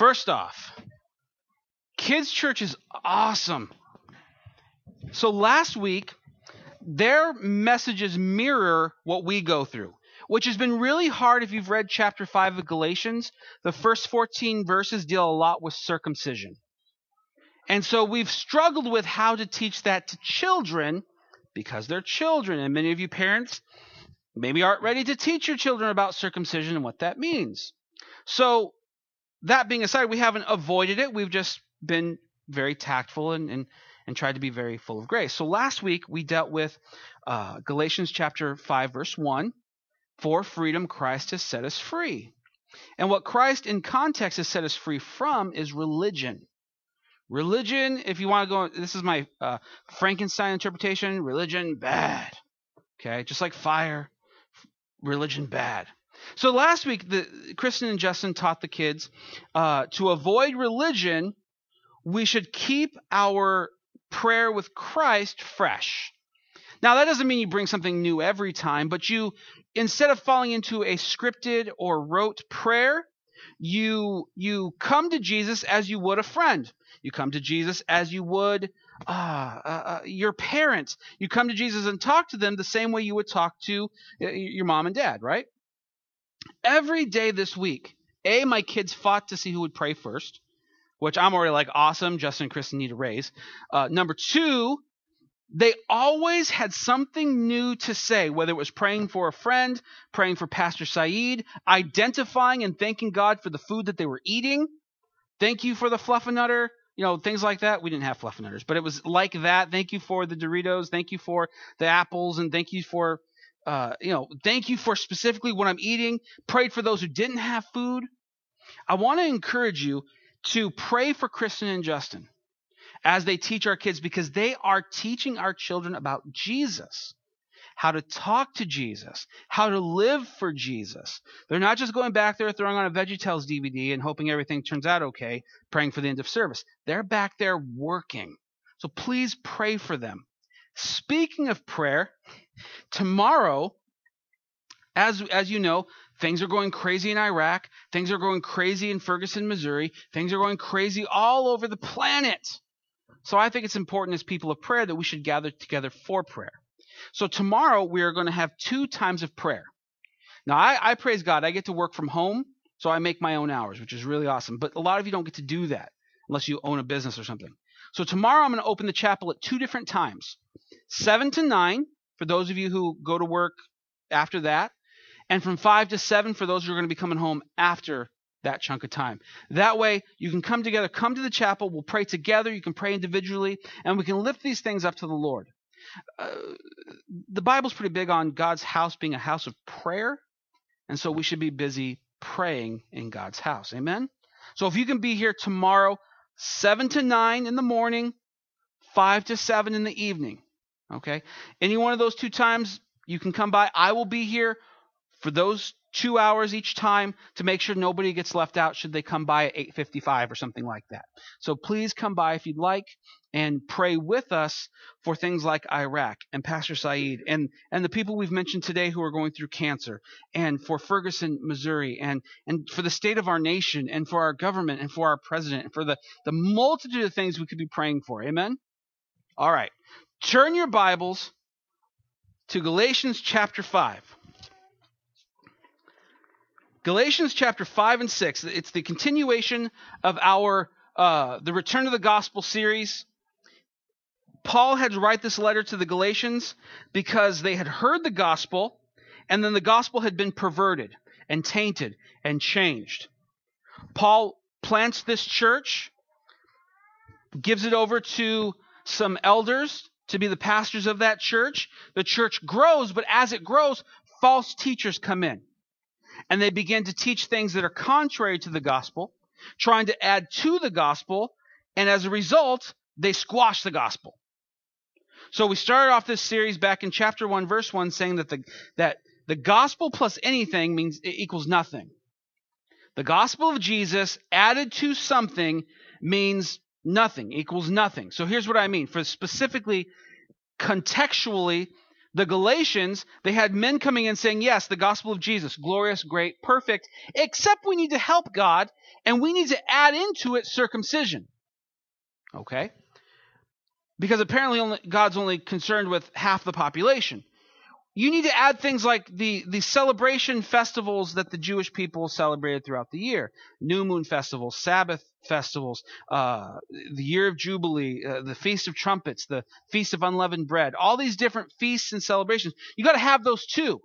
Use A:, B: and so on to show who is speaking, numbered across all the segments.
A: First off, kids' church is awesome. So last week, their messages mirror what we go through, which has been really hard if you've read chapter 5 of Galatians. The first 14 verses deal a lot with circumcision. And so we've struggled with how to teach that to children because they're children. And many of you parents maybe aren't ready to teach your children about circumcision and what that means. So, that being aside, we haven't avoided it. We've just been very tactful and, and, and tried to be very full of grace. So, last week we dealt with uh, Galatians chapter 5, verse 1 For freedom, Christ has set us free. And what Christ in context has set us free from is religion. Religion, if you want to go, this is my uh, Frankenstein interpretation. Religion, bad. Okay, just like fire, religion, bad. So last week, the, Kristen and Justin taught the kids uh, to avoid religion, we should keep our prayer with Christ fresh. Now, that doesn't mean you bring something new every time, but you, instead of falling into a scripted or rote prayer, you you come to Jesus as you would a friend. You come to Jesus as you would uh, uh, uh, your parents. You come to Jesus and talk to them the same way you would talk to uh, your mom and dad, right? Every day this week, A, my kids fought to see who would pray first, which I'm already like, awesome, Justin and Kristen need a raise. Uh, number two, they always had something new to say, whether it was praying for a friend, praying for Pastor Saeed, identifying and thanking God for the food that they were eating. Thank you for the fluffernutter you know, things like that. We didn't have fluffernutters, but it was like that. Thank you for the Doritos. Thank you for the apples, and thank you for, uh, you know, thank you for specifically what I'm eating. Prayed for those who didn't have food. I want to encourage you to pray for Kristen and Justin as they teach our kids because they are teaching our children about Jesus how to talk to Jesus, how to live for Jesus. They're not just going back there throwing on a VeggieTales DVD and hoping everything turns out okay, praying for the end of service. They're back there working. So please pray for them. Speaking of prayer, tomorrow, as, as you know, things are going crazy in Iraq. Things are going crazy in Ferguson, Missouri. Things are going crazy all over the planet. So I think it's important as people of prayer that we should gather together for prayer. So tomorrow we are going to have two times of prayer. Now I, I praise God. I get to work from home, so I make my own hours, which is really awesome. But a lot of you don't get to do that unless you own a business or something. So tomorrow I'm going to open the chapel at two different times. 7 to 9 for those of you who go to work after that, and from 5 to 7 for those who are going to be coming home after that chunk of time. That way, you can come together, come to the chapel, we'll pray together, you can pray individually, and we can lift these things up to the Lord. Uh, the Bible's pretty big on God's house being a house of prayer, and so we should be busy praying in God's house. Amen? So if you can be here tomorrow, 7 to 9 in the morning, 5 to 7 in the evening, okay? Any one of those two times, you can come by. I will be here for those two hours each time to make sure nobody gets left out should they come by at 8.55 or something like that so please come by if you'd like and pray with us for things like iraq and pastor saeed and, and the people we've mentioned today who are going through cancer and for ferguson missouri and, and for the state of our nation and for our government and for our president and for the, the multitude of things we could be praying for amen all right turn your bibles to galatians chapter 5 Galatians chapter 5 and 6. It's the continuation of our uh, the Return of the Gospel series. Paul had to write this letter to the Galatians because they had heard the gospel and then the gospel had been perverted and tainted and changed. Paul plants this church, gives it over to some elders to be the pastors of that church. The church grows, but as it grows, false teachers come in and they begin to teach things that are contrary to the gospel, trying to add to the gospel, and as a result, they squash the gospel. So we started off this series back in chapter 1 verse 1 saying that the that the gospel plus anything means it equals nothing. The gospel of Jesus added to something means nothing, equals nothing. So here's what I mean. For specifically contextually the Galatians, they had men coming in saying, Yes, the gospel of Jesus, glorious, great, perfect, except we need to help God and we need to add into it circumcision. Okay? Because apparently only, God's only concerned with half the population you need to add things like the, the celebration festivals that the Jewish people celebrated throughout the year new moon festivals, Sabbath festivals, uh, the year of Jubilee, uh, the Feast of Trumpets, the Feast of Unleavened Bread, all these different feasts and celebrations. You got to have those too.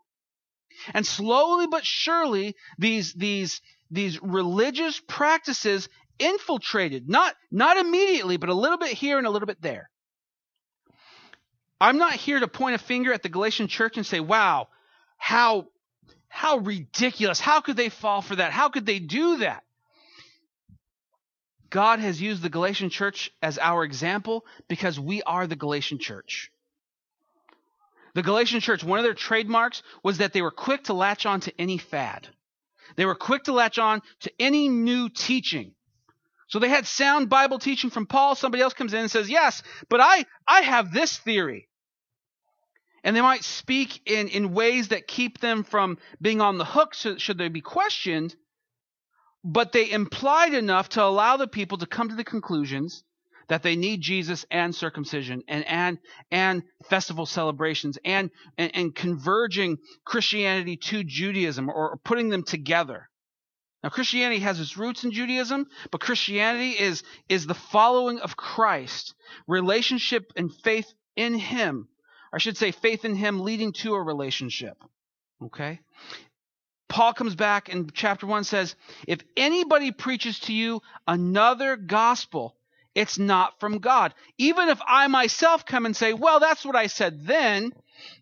A: And slowly but surely, these, these, these religious practices infiltrated, not, not immediately, but a little bit here and a little bit there. I'm not here to point a finger at the Galatian church and say, wow, how, how ridiculous. How could they fall for that? How could they do that? God has used the Galatian church as our example because we are the Galatian church. The Galatian church, one of their trademarks was that they were quick to latch on to any fad. They were quick to latch on to any new teaching. So they had sound Bible teaching from Paul. Somebody else comes in and says, Yes, but I, I have this theory. And they might speak in, in ways that keep them from being on the hook should they be questioned, but they implied enough to allow the people to come to the conclusions that they need Jesus and circumcision and and and festival celebrations and and, and converging Christianity to Judaism or putting them together. Now, Christianity has its roots in Judaism, but Christianity is, is the following of Christ, relationship and faith in Him. I should say, faith in Him leading to a relationship. Okay? Paul comes back in chapter 1 says, If anybody preaches to you another gospel, it's not from God. Even if I myself come and say, Well, that's what I said then,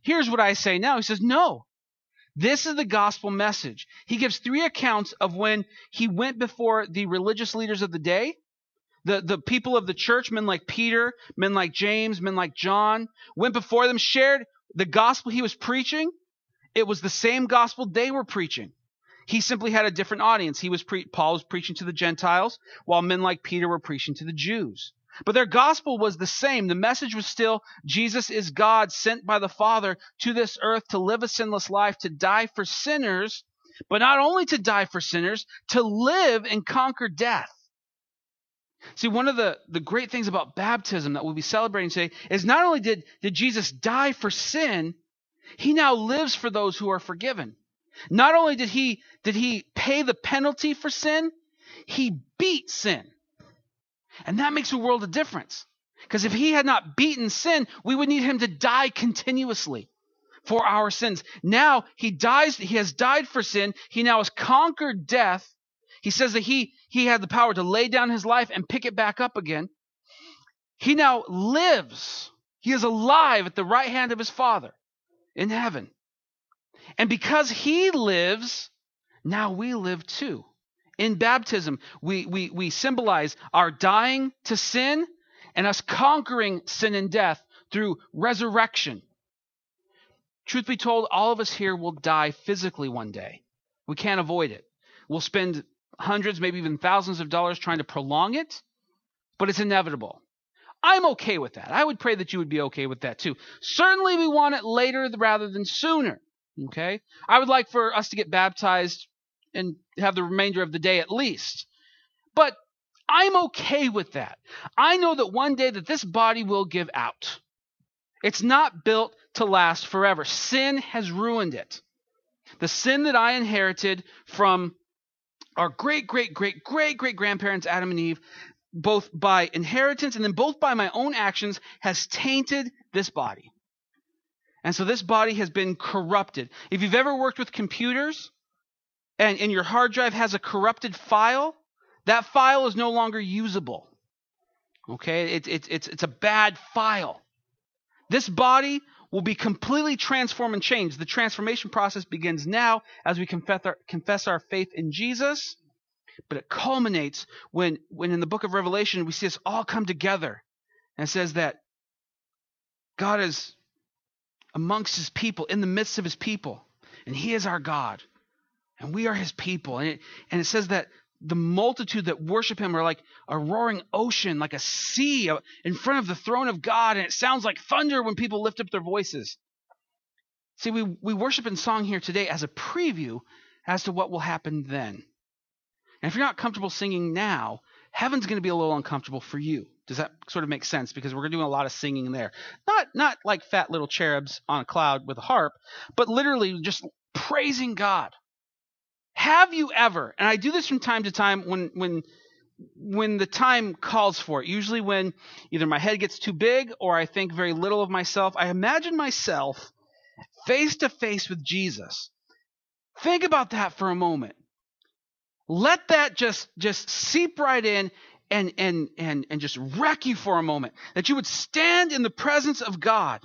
A: here's what I say now. He says, No, this is the gospel message. He gives three accounts of when he went before the religious leaders of the day, the, the people of the church, men like Peter, men like James, men like John, went before them, shared the gospel he was preaching. It was the same gospel they were preaching. He simply had a different audience. He was pre- Paul was preaching to the Gentiles, while men like Peter were preaching to the Jews. But their gospel was the same. The message was still Jesus is God sent by the Father to this earth to live a sinless life, to die for sinners, but not only to die for sinners, to live and conquer death. See, one of the, the great things about baptism that we'll be celebrating today is not only did, did Jesus die for sin, he now lives for those who are forgiven. Not only did he did he pay the penalty for sin, he beat sin. And that makes a world of difference. Because if he had not beaten sin, we would need him to die continuously for our sins. Now he dies, he has died for sin. He now has conquered death. He says that he, he had the power to lay down his life and pick it back up again. He now lives. He is alive at the right hand of his Father in heaven. And because he lives, now we live too. In baptism, we, we, we symbolize our dying to sin and us conquering sin and death through resurrection. Truth be told, all of us here will die physically one day. We can't avoid it. We'll spend hundreds, maybe even thousands of dollars trying to prolong it, but it's inevitable. I'm okay with that. I would pray that you would be okay with that too. Certainly, we want it later rather than sooner. Okay? I would like for us to get baptized and have the remainder of the day at least. But I'm okay with that. I know that one day that this body will give out. It's not built to last forever. Sin has ruined it. The sin that I inherited from our great, great, great, great, great grandparents, Adam and Eve, both by inheritance and then both by my own actions, has tainted this body. And so this body has been corrupted. If you've ever worked with computers, and, and your hard drive has a corrupted file, that file is no longer usable. Okay, it, it, it's, it's a bad file. This body will be completely transformed and changed. The transformation process begins now as we confess our, confess our faith in Jesus, but it culminates when, when in the book of Revelation we see us all come together and says that God is amongst his people, in the midst of his people, and he is our God and we are his people. And it, and it says that the multitude that worship him are like a roaring ocean, like a sea in front of the throne of God. And it sounds like thunder when people lift up their voices. See, we, we worship in song here today as a preview as to what will happen then. And if you're not comfortable singing now, heaven's going to be a little uncomfortable for you. Does that sort of make sense? Because we're doing a lot of singing there. Not not like fat little cherubs on a cloud with a harp, but literally just praising God. Have you ever, and I do this from time to time when when when the time calls for it, usually when either my head gets too big or I think very little of myself, I imagine myself face to face with Jesus. Think about that for a moment. Let that just just seep right in and and and and just wreck you for a moment. That you would stand in the presence of God.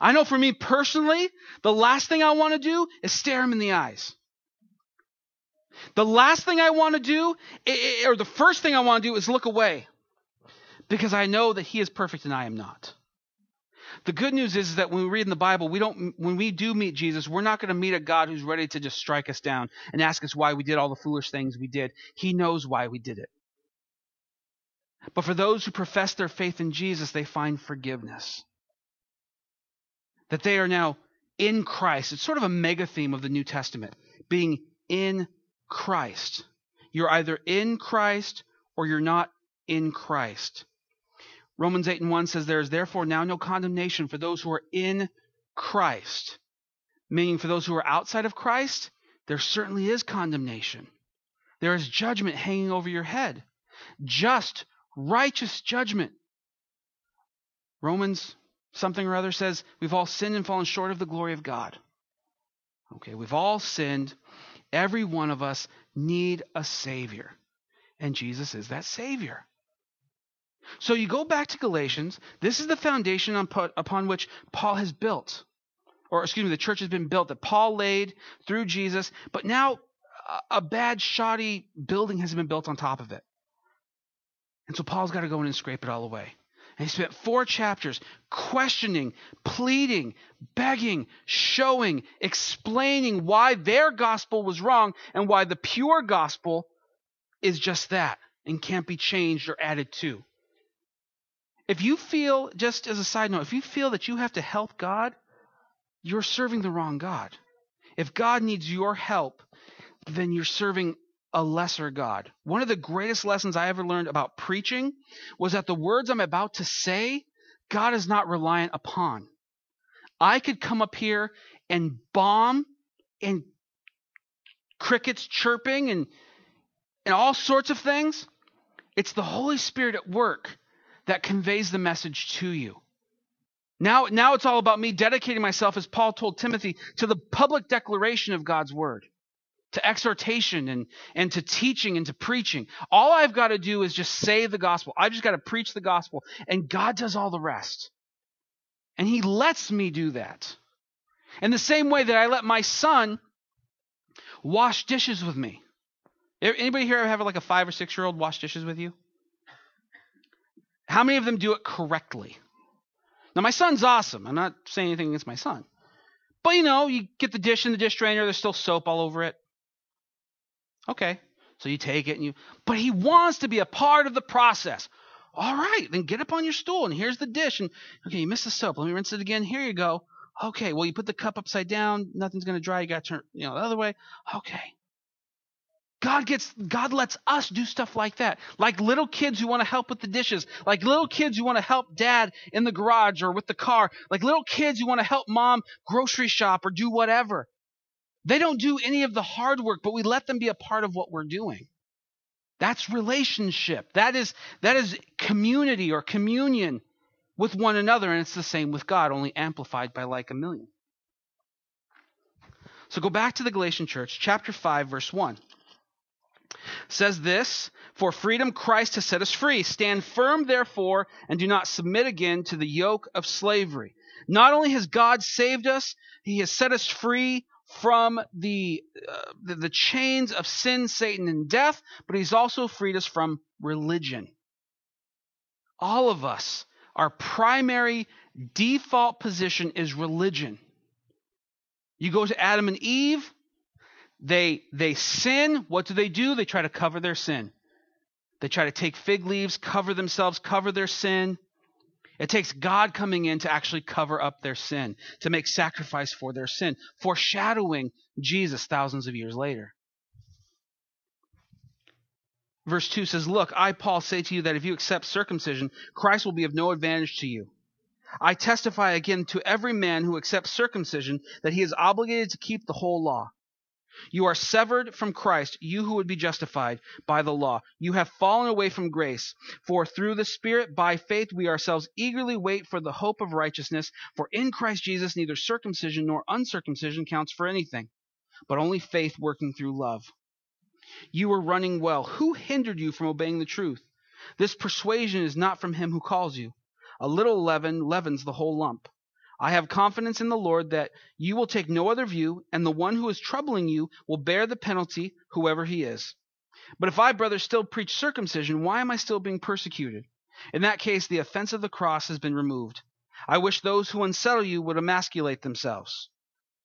A: I know for me personally, the last thing I want to do is stare him in the eyes. The last thing I want to do, or the first thing I want to do, is look away because I know that He is perfect and I am not. The good news is, that when we read in the Bible, we don't when we do meet Jesus, we're not going to meet a God who's ready to just strike us down and ask us why we did all the foolish things we did. He knows why we did it. But for those who profess their faith in Jesus, they find forgiveness. That they are now in Christ. It's sort of a mega theme of the New Testament, being in Christ. You're either in Christ or you're not in Christ. Romans 8 and 1 says, There is therefore now no condemnation for those who are in Christ. Meaning, for those who are outside of Christ, there certainly is condemnation. There is judgment hanging over your head. Just, righteous judgment. Romans something or other says, We've all sinned and fallen short of the glory of God. Okay, we've all sinned Every one of us need a Savior. And Jesus is that Savior. So you go back to Galatians. This is the foundation upon which Paul has built, or excuse me, the church has been built that Paul laid through Jesus. But now a bad, shoddy building has been built on top of it. And so Paul's got to go in and scrape it all away. And he spent four chapters questioning, pleading, begging, showing, explaining why their gospel was wrong and why the pure gospel is just that and can't be changed or added to. If you feel, just as a side note, if you feel that you have to help God, you're serving the wrong God. If God needs your help, then you're serving a lesser God. One of the greatest lessons I ever learned about preaching was that the words I'm about to say, God is not reliant upon. I could come up here and bomb and crickets chirping and and all sorts of things. It's the Holy Spirit at work that conveys the message to you. Now, now it's all about me dedicating myself, as Paul told Timothy, to the public declaration of God's word to exhortation and, and to teaching and to preaching. All I've got to do is just say the gospel. I just got to preach the gospel, and God does all the rest. And He lets me do that. In the same way that I let my son wash dishes with me. Anybody here have like a five or six year old wash dishes with you? How many of them do it correctly? Now, my son's awesome. I'm not saying anything against my son. But you know, you get the dish in the dish drainer, there's still soap all over it. Okay. So you take it and you, but he wants to be a part of the process. All right, then get up on your stool and here's the dish. And okay, you missed the soap. Let me rinse it again. Here you go. Okay, well, you put the cup upside down. Nothing's going to dry. You got to turn, you know, the other way. Okay. God gets, God lets us do stuff like that. Like little kids who want to help with the dishes. Like little kids who want to help dad in the garage or with the car. Like little kids who want to help mom grocery shop or do whatever. They don't do any of the hard work, but we let them be a part of what we're doing. That's relationship. That is that is community or communion with one another, and it's the same with God, only amplified by like a million. So go back to the Galatian church, chapter 5, verse 1. Says this, for freedom Christ has set us free. Stand firm, therefore, and do not submit again to the yoke of slavery. Not only has God saved us, he has set us free from the, uh, the, the chains of sin, Satan, and death, but he's also freed us from religion. All of us, our primary default position is religion. You go to Adam and Eve, they they sin, what do they do? They try to cover their sin. They try to take fig leaves, cover themselves, cover their sin. It takes God coming in to actually cover up their sin, to make sacrifice for their sin, foreshadowing Jesus thousands of years later. Verse 2 says, Look, I, Paul, say to you that if you accept circumcision, Christ will be of no advantage to you. I testify again to every man who accepts circumcision that he is obligated to keep the whole law. You are severed from Christ, you who would be justified by the law. You have fallen away from grace. For through the Spirit, by faith, we ourselves eagerly wait for the hope of righteousness. For in Christ Jesus, neither circumcision nor uncircumcision counts for anything, but only faith working through love. You were running well. Who hindered you from obeying the truth? This persuasion is not from him who calls you. A little leaven leavens the whole lump. I have confidence in the Lord that you will take no other view, and the one who is troubling you will bear the penalty, whoever he is. But if I, brothers, still preach circumcision, why am I still being persecuted? In that case, the offense of the cross has been removed. I wish those who unsettle you would emasculate themselves.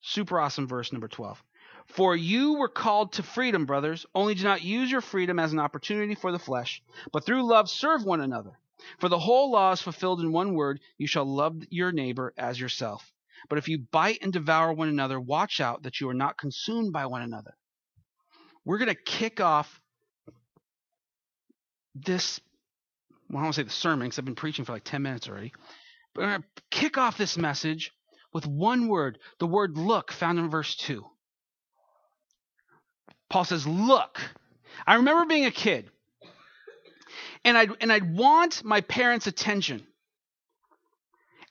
A: Super awesome verse number 12. For you were called to freedom, brothers, only do not use your freedom as an opportunity for the flesh, but through love serve one another. For the whole law is fulfilled in one word you shall love your neighbor as yourself. But if you bite and devour one another, watch out that you are not consumed by one another. We're going to kick off this, well, I don't want to say the sermon because I've been preaching for like 10 minutes already. But we're going to kick off this message with one word, the word look, found in verse 2. Paul says, Look. I remember being a kid and I'd, and I'd want my parents' attention.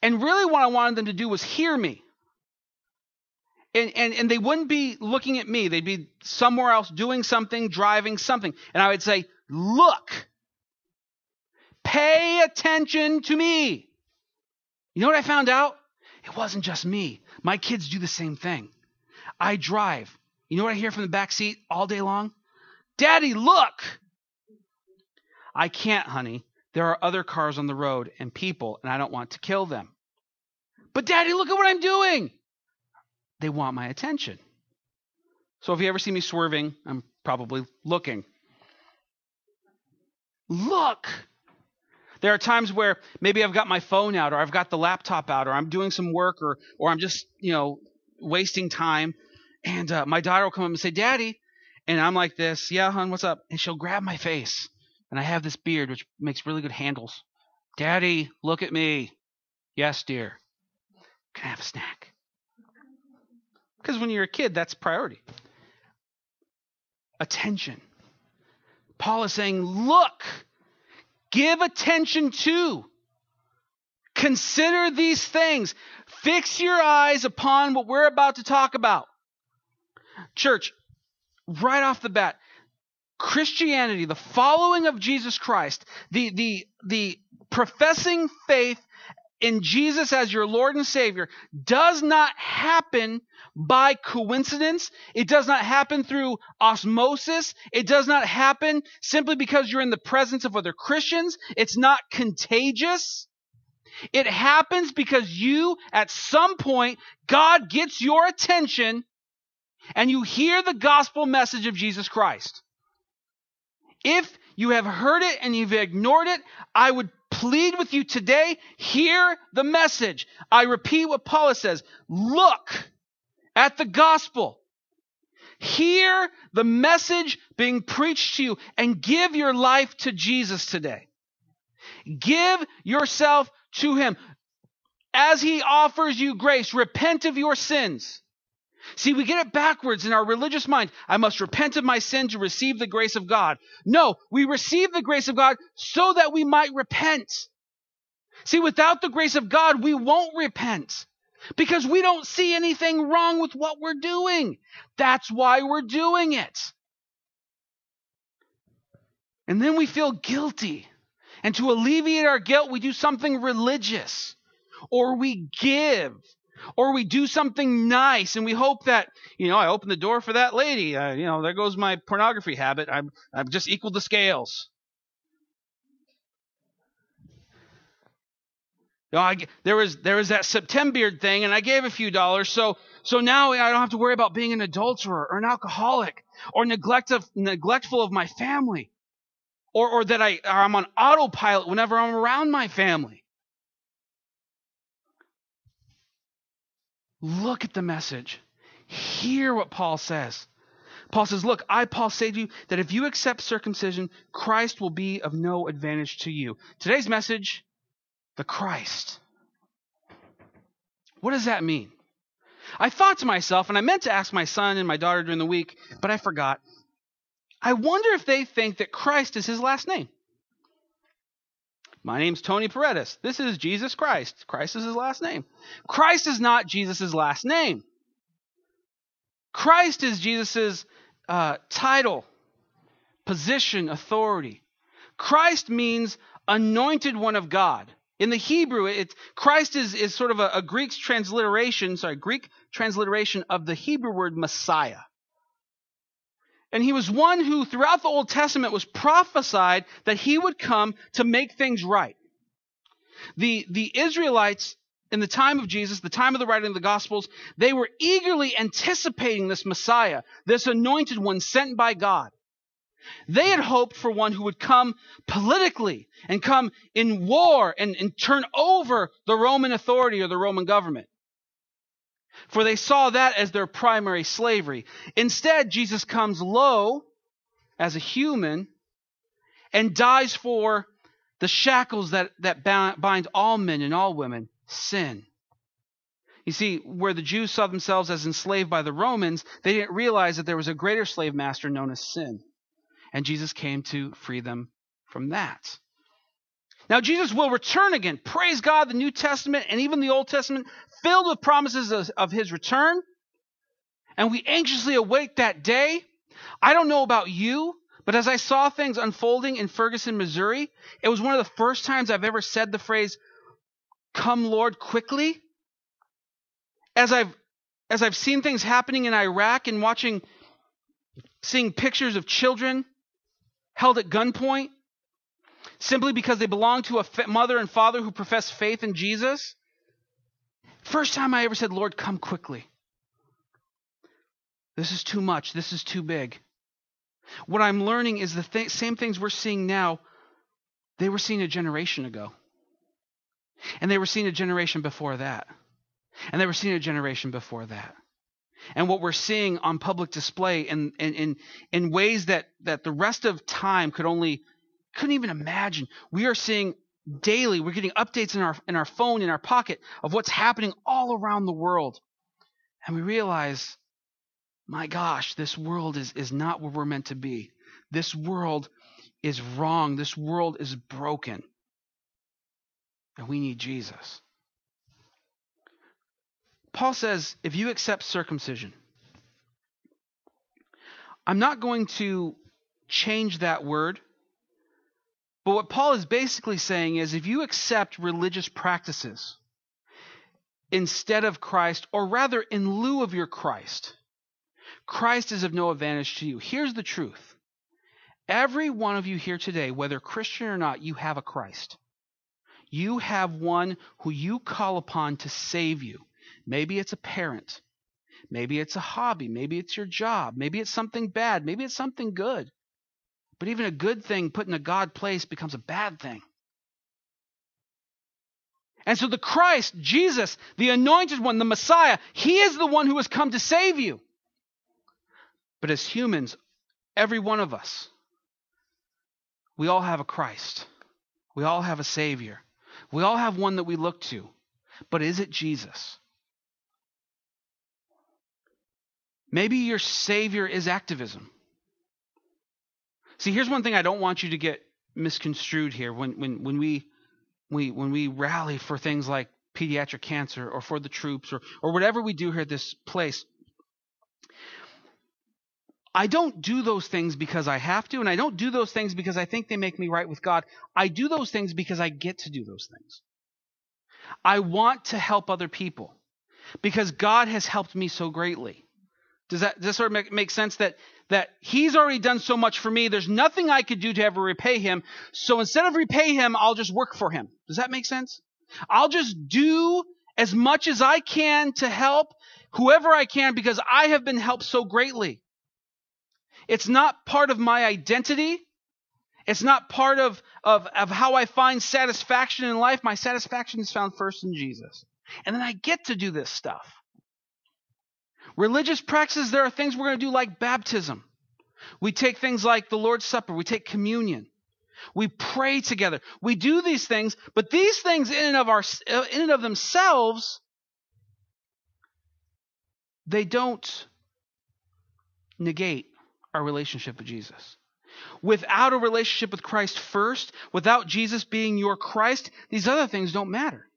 A: And really, what I wanted them to do was hear me. And, and, and they wouldn't be looking at me, they'd be somewhere else doing something, driving something. And I would say, Look, pay attention to me. You know what I found out? It wasn't just me. My kids do the same thing. I drive. You know what I hear from the back seat all day long? Daddy, look! I can't, honey. There are other cars on the road and people, and I don't want to kill them. But, Daddy, look at what I'm doing. They want my attention. So, if you ever see me swerving, I'm probably looking. Look. There are times where maybe I've got my phone out or I've got the laptop out or I'm doing some work or, or I'm just, you know, wasting time. And uh, my daughter will come up and say, Daddy. And I'm like this, yeah, hon, what's up? And she'll grab my face and I have this beard which makes really good handles. Daddy, look at me. Yes, dear. Can I have a snack? Because when you're a kid, that's priority. Attention. Paul is saying, look, give attention to. Consider these things. Fix your eyes upon what we're about to talk about. Church, right off the bat, Christianity, the following of Jesus Christ, the, the, the professing faith in Jesus as your Lord and Savior does not happen by coincidence. It does not happen through osmosis. It does not happen simply because you're in the presence of other Christians. It's not contagious. It happens because you, at some point, God gets your attention and you hear the gospel message of Jesus Christ. If you have heard it and you've ignored it, I would plead with you today, hear the message. I repeat what Paul says. Look at the gospel. Hear the message being preached to you and give your life to Jesus today. Give yourself to him as he offers you grace. Repent of your sins. See, we get it backwards in our religious mind. I must repent of my sin to receive the grace of God. No, we receive the grace of God so that we might repent. See, without the grace of God, we won't repent because we don't see anything wrong with what we're doing. That's why we're doing it. And then we feel guilty. And to alleviate our guilt, we do something religious or we give or we do something nice and we hope that, you know, I open the door for that lady. Uh, you know, there goes my pornography habit. I've, I've just equaled the scales. You know, I, there was there was that September beard thing, and I gave a few dollars, so so now I don't have to worry about being an adulterer or an alcoholic or neglect of, neglectful of my family, or or that I or I'm on autopilot whenever I'm around my family. Look at the message. Hear what Paul says. Paul says, Look, I, Paul, say to you that if you accept circumcision, Christ will be of no advantage to you. Today's message the Christ. What does that mean? I thought to myself, and I meant to ask my son and my daughter during the week, but I forgot. I wonder if they think that Christ is his last name. My name's Tony Paredes. This is Jesus Christ. Christ is his last name. Christ is not Jesus' last name. Christ is Jesus' uh, title, position, authority. Christ means anointed one of God. In the Hebrew, it's Christ is, is sort of a, a Greek transliteration, sorry, Greek transliteration of the Hebrew word Messiah. And he was one who, throughout the Old Testament, was prophesied that he would come to make things right. The, the Israelites in the time of Jesus, the time of the writing of the Gospels, they were eagerly anticipating this Messiah, this anointed one sent by God. They had hoped for one who would come politically and come in war and, and turn over the Roman authority or the Roman government for they saw that as their primary slavery. Instead, Jesus comes low as a human and dies for the shackles that, that bind all men and all women sin. You see, where the Jews saw themselves as enslaved by the Romans, they didn't realize that there was a greater slave master known as sin. And Jesus came to free them from that. Now, Jesus will return again. Praise God, the New Testament and even the Old Testament filled with promises of, of his return. And we anxiously await that day. I don't know about you, but as I saw things unfolding in Ferguson, Missouri, it was one of the first times I've ever said the phrase, Come, Lord, quickly. As I've as I've seen things happening in Iraq and watching seeing pictures of children held at gunpoint simply because they belong to a mother and father who profess faith in Jesus. First time I ever said, Lord, come quickly. This is too much. This is too big. What I'm learning is the th- same things we're seeing now, they were seen a generation ago. And they were seen a generation before that. And they were seen a generation before that. And what we're seeing on public display in, in, in, in ways that, that the rest of time could only couldn't even imagine. We are seeing daily, we're getting updates in our in our phone, in our pocket of what's happening all around the world. And we realize, my gosh, this world is, is not where we're meant to be. This world is wrong. This world is broken. And we need Jesus. Paul says, if you accept circumcision, I'm not going to change that word but what Paul is basically saying is if you accept religious practices instead of Christ, or rather in lieu of your Christ, Christ is of no advantage to you. Here's the truth every one of you here today, whether Christian or not, you have a Christ. You have one who you call upon to save you. Maybe it's a parent. Maybe it's a hobby. Maybe it's your job. Maybe it's something bad. Maybe it's something good. But even a good thing put in a God place becomes a bad thing. And so the Christ, Jesus, the anointed one, the Messiah, he is the one who has come to save you. But as humans, every one of us, we all have a Christ. We all have a Savior. We all have one that we look to. But is it Jesus? Maybe your Savior is activism. See, here's one thing I don't want you to get misconstrued here when when when we we when we rally for things like pediatric cancer or for the troops or or whatever we do here at this place. I don't do those things because I have to, and I don't do those things because I think they make me right with God. I do those things because I get to do those things. I want to help other people because God has helped me so greatly. Does that, does that sort of make, make sense that that he's already done so much for me. There's nothing I could do to ever repay him. So instead of repay him, I'll just work for him. Does that make sense? I'll just do as much as I can to help whoever I can because I have been helped so greatly. It's not part of my identity. It's not part of, of, of how I find satisfaction in life. My satisfaction is found first in Jesus. And then I get to do this stuff. Religious practices, there are things we're going to do like baptism. We take things like the Lord's Supper, we take communion. We pray together. We do these things, but these things in and of our uh, in and of themselves they don't negate our relationship with Jesus. Without a relationship with Christ first, without Jesus being your Christ, these other things don't matter.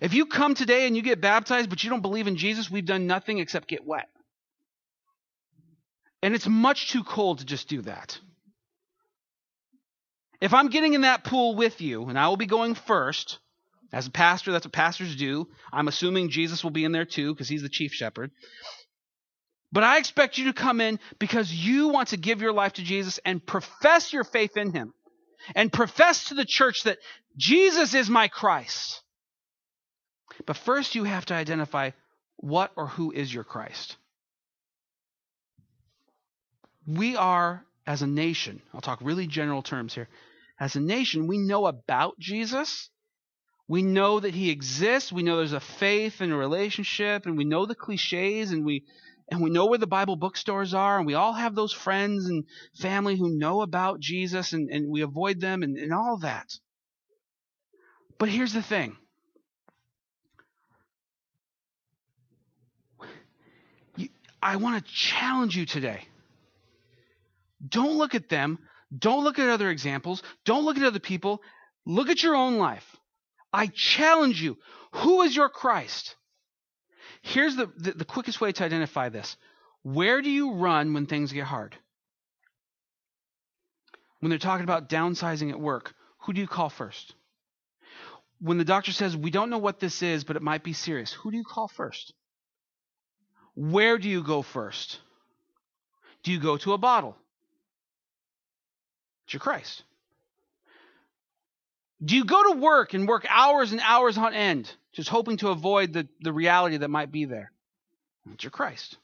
A: If you come today and you get baptized, but you don't believe in Jesus, we've done nothing except get wet. And it's much too cold to just do that. If I'm getting in that pool with you, and I will be going first, as a pastor, that's what pastors do. I'm assuming Jesus will be in there too, because he's the chief shepherd. But I expect you to come in because you want to give your life to Jesus and profess your faith in him. And profess to the church that Jesus is my Christ. But first, you have to identify what or who is your Christ. We are, as a nation, I'll talk really general terms here. As a nation, we know about Jesus. We know that he exists. We know there's a faith and a relationship, and we know the cliches, and we and we know where the Bible bookstores are, and we all have those friends and family who know about Jesus, and, and we avoid them and, and all that. But here's the thing I want to challenge you today. Don't look at them. Don't look at other examples. Don't look at other people. Look at your own life. I challenge you. Who is your Christ? Here's the, the, the, quickest way to identify this. Where do you run when things get hard? When they're talking about downsizing at work, who do you call first? When the doctor says, We don't know what this is, but it might be serious, who do you call first? Where do you go first? Do you go to a bottle? It's your Christ. Do you go to work and work hours and hours on end, just hoping to avoid the, the reality that might be there? It's your Christ.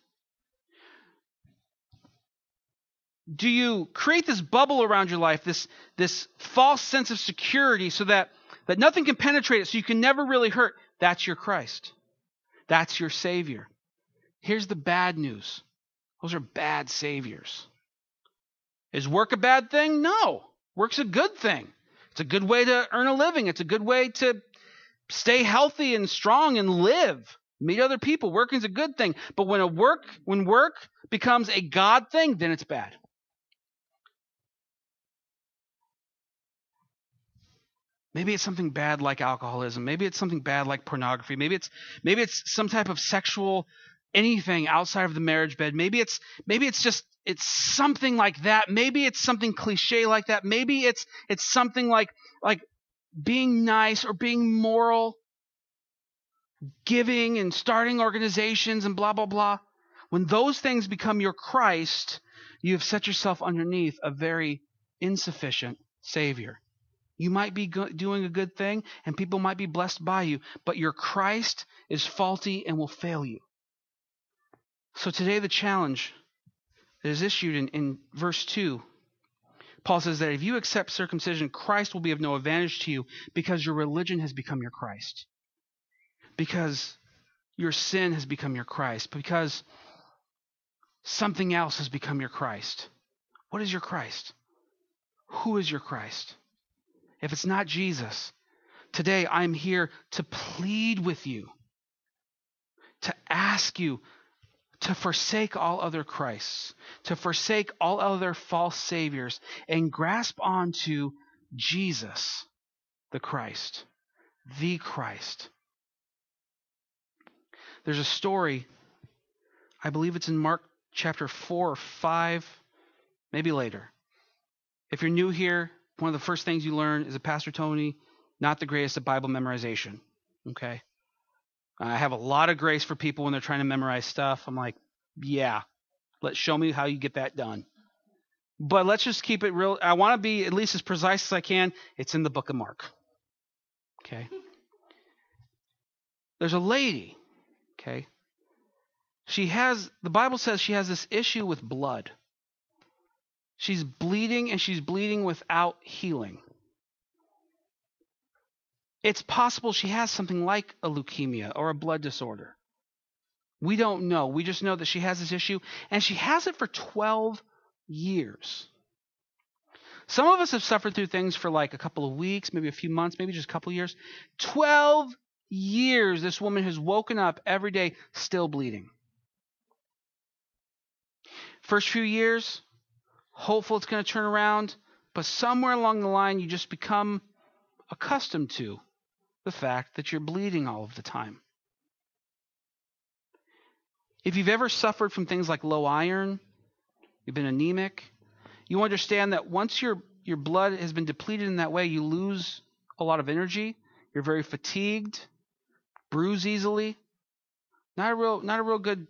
A: Do you create this bubble around your life, this, this false sense of security, so that, that nothing can penetrate it, so you can never really hurt? That's your Christ. That's your Savior. Here's the bad news those are bad Saviors. Is work a bad thing? No. Work's a good thing. It's a good way to earn a living. It's a good way to stay healthy and strong and live. Meet other people. Working's a good thing. But when a work when work becomes a God thing, then it's bad. Maybe it's something bad like alcoholism. Maybe it's something bad like pornography. Maybe it's maybe it's some type of sexual anything outside of the marriage bed. Maybe it's maybe it's just it's something like that. Maybe it's something cliche like that. Maybe it's it's something like like being nice or being moral, giving and starting organizations and blah blah blah. When those things become your Christ, you have set yourself underneath a very insufficient savior. You might be go- doing a good thing and people might be blessed by you, but your Christ is faulty and will fail you. So today the challenge that is issued in, in verse 2 Paul says that if you accept circumcision, Christ will be of no advantage to you because your religion has become your Christ. Because your sin has become your Christ. Because something else has become your Christ. What is your Christ? Who is your Christ? If it's not Jesus, today I'm here to plead with you, to ask you to forsake all other Christs, to forsake all other false saviors, and grasp onto Jesus, the Christ, the Christ. There's a story, I believe it's in Mark chapter 4 or 5, maybe later. If you're new here, one of the first things you learn is that Pastor Tony, not the greatest at Bible memorization. Okay? I have a lot of grace for people when they're trying to memorize stuff. I'm like, yeah, let's show me how you get that done. But let's just keep it real. I want to be at least as precise as I can. It's in the book of Mark. Okay. There's a lady. Okay. She has, the Bible says she has this issue with blood. She's bleeding and she's bleeding without healing. It's possible she has something like a leukemia or a blood disorder. We don't know. We just know that she has this issue, and she has it for 12 years. Some of us have suffered through things for like a couple of weeks, maybe a few months, maybe just a couple of years. 12 years this woman has woken up every day still bleeding. First few years, hopeful it's going to turn around, but somewhere along the line you just become accustomed to the fact that you're bleeding all of the time. If you've ever suffered from things like low iron, you've been anemic, you understand that once your your blood has been depleted in that way, you lose a lot of energy. You're very fatigued, bruise easily. Not a real not a real good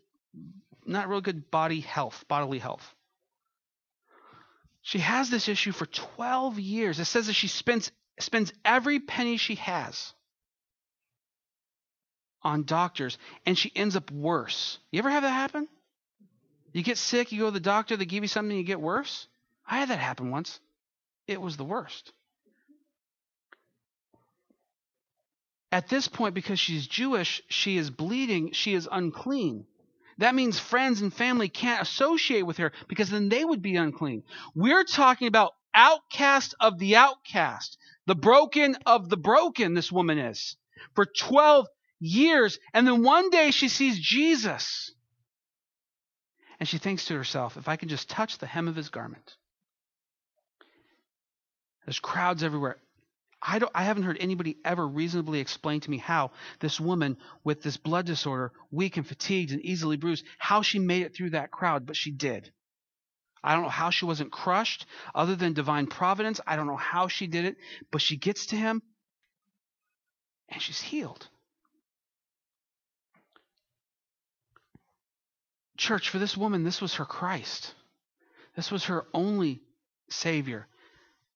A: not real good body health, bodily health. She has this issue for 12 years. It says that she spends spends every penny she has on doctors and she ends up worse. You ever have that happen? You get sick, you go to the doctor, they give you something, you get worse? I had that happen once. It was the worst. At this point, because she's Jewish, she is bleeding, she is unclean. That means friends and family can't associate with her because then they would be unclean. We're talking about outcast of the outcast, the broken of the broken, this woman is, for 12 years. And then one day she sees Jesus. And she thinks to herself, if I can just touch the hem of his garment, there's crowds everywhere. I, don't, I haven't heard anybody ever reasonably explain to me how this woman with this blood disorder, weak and fatigued and easily bruised, how she made it through that crowd, but she did. I don't know how she wasn't crushed other than divine providence. I don't know how she did it, but she gets to him and she's healed. Church, for this woman, this was her Christ. This was her only Savior.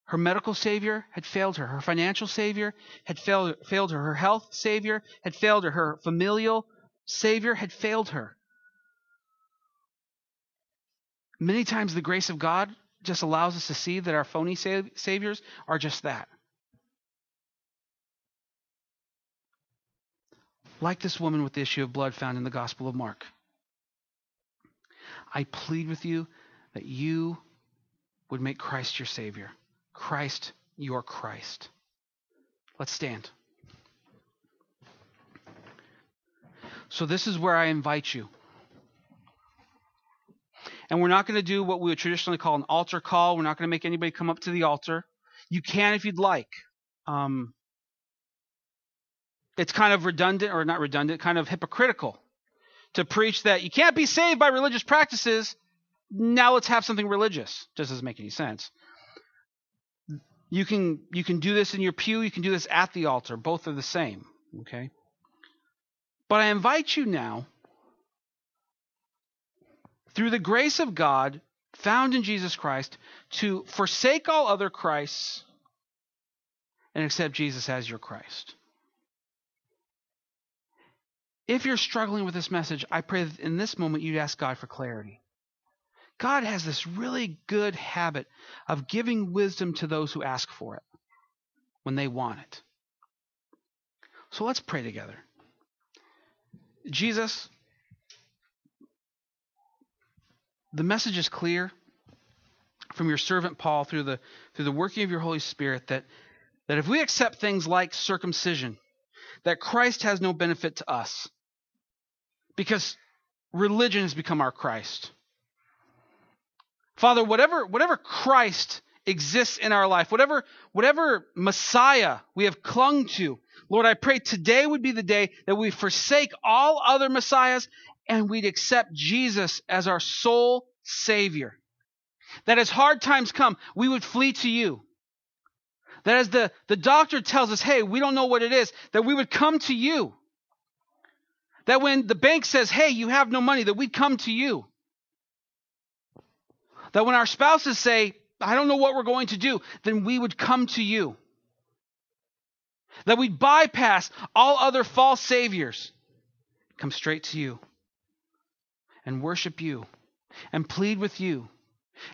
A: Her medical savior had failed her. Her financial savior had failed, failed her. Her health savior had failed her. Her familial savior had failed her. Many times the grace of God just allows us to see that our phony saviors are just that. Like this woman with the issue of blood found in the Gospel of Mark. I plead with you that you would make Christ your Savior. Christ, your Christ. Let's stand. So, this is where I invite you. And we're not going to do what we would traditionally call an altar call. We're not going to make anybody come up to the altar. You can if you'd like. Um, it's kind of redundant, or not redundant, kind of hypocritical to preach that you can't be saved by religious practices. Now let's have something religious. Just doesn't make any sense. You can you can do this in your pew, you can do this at the altar. Both are the same, okay? But I invite you now through the grace of God found in Jesus Christ to forsake all other Christs and accept Jesus as your Christ. If you're struggling with this message, I pray that in this moment you'd ask God for clarity. God has this really good habit of giving wisdom to those who ask for it when they want it. So let's pray together. Jesus, the message is clear from your servant Paul through the through the working of your Holy Spirit that that if we accept things like circumcision, that Christ has no benefit to us. Because religion has become our Christ. Father, whatever, whatever Christ exists in our life, whatever, whatever Messiah we have clung to, Lord, I pray today would be the day that we forsake all other Messiahs and we'd accept Jesus as our sole Savior. That as hard times come, we would flee to you. That as the, the doctor tells us, hey, we don't know what it is, that we would come to you. That when the bank says, hey, you have no money, that we'd come to you. That when our spouses say, I don't know what we're going to do, then we would come to you. That we'd bypass all other false saviors, come straight to you and worship you and plead with you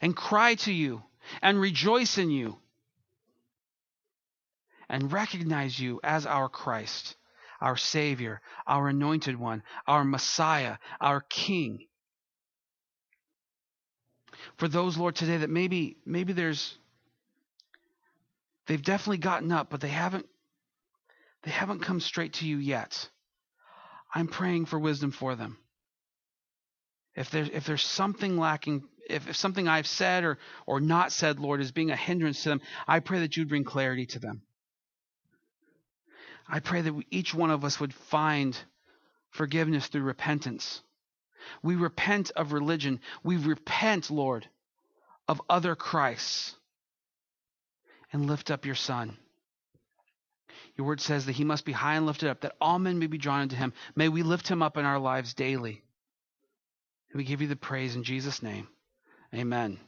A: and cry to you and rejoice in you and recognize you as our Christ. Our Savior, our Anointed One, our Messiah, our King. For those, Lord, today that maybe maybe there's they've definitely gotten up, but they haven't they haven't come straight to you yet. I'm praying for wisdom for them. If there's if there's something lacking, if, if something I've said or or not said, Lord, is being a hindrance to them, I pray that you'd bring clarity to them. I pray that each one of us would find forgiveness through repentance. We repent of religion. We repent, Lord, of other Christs and lift up your Son. Your word says that he must be high and lifted up, that all men may be drawn into him. May we lift him up in our lives daily. And we give you the praise in Jesus' name. Amen.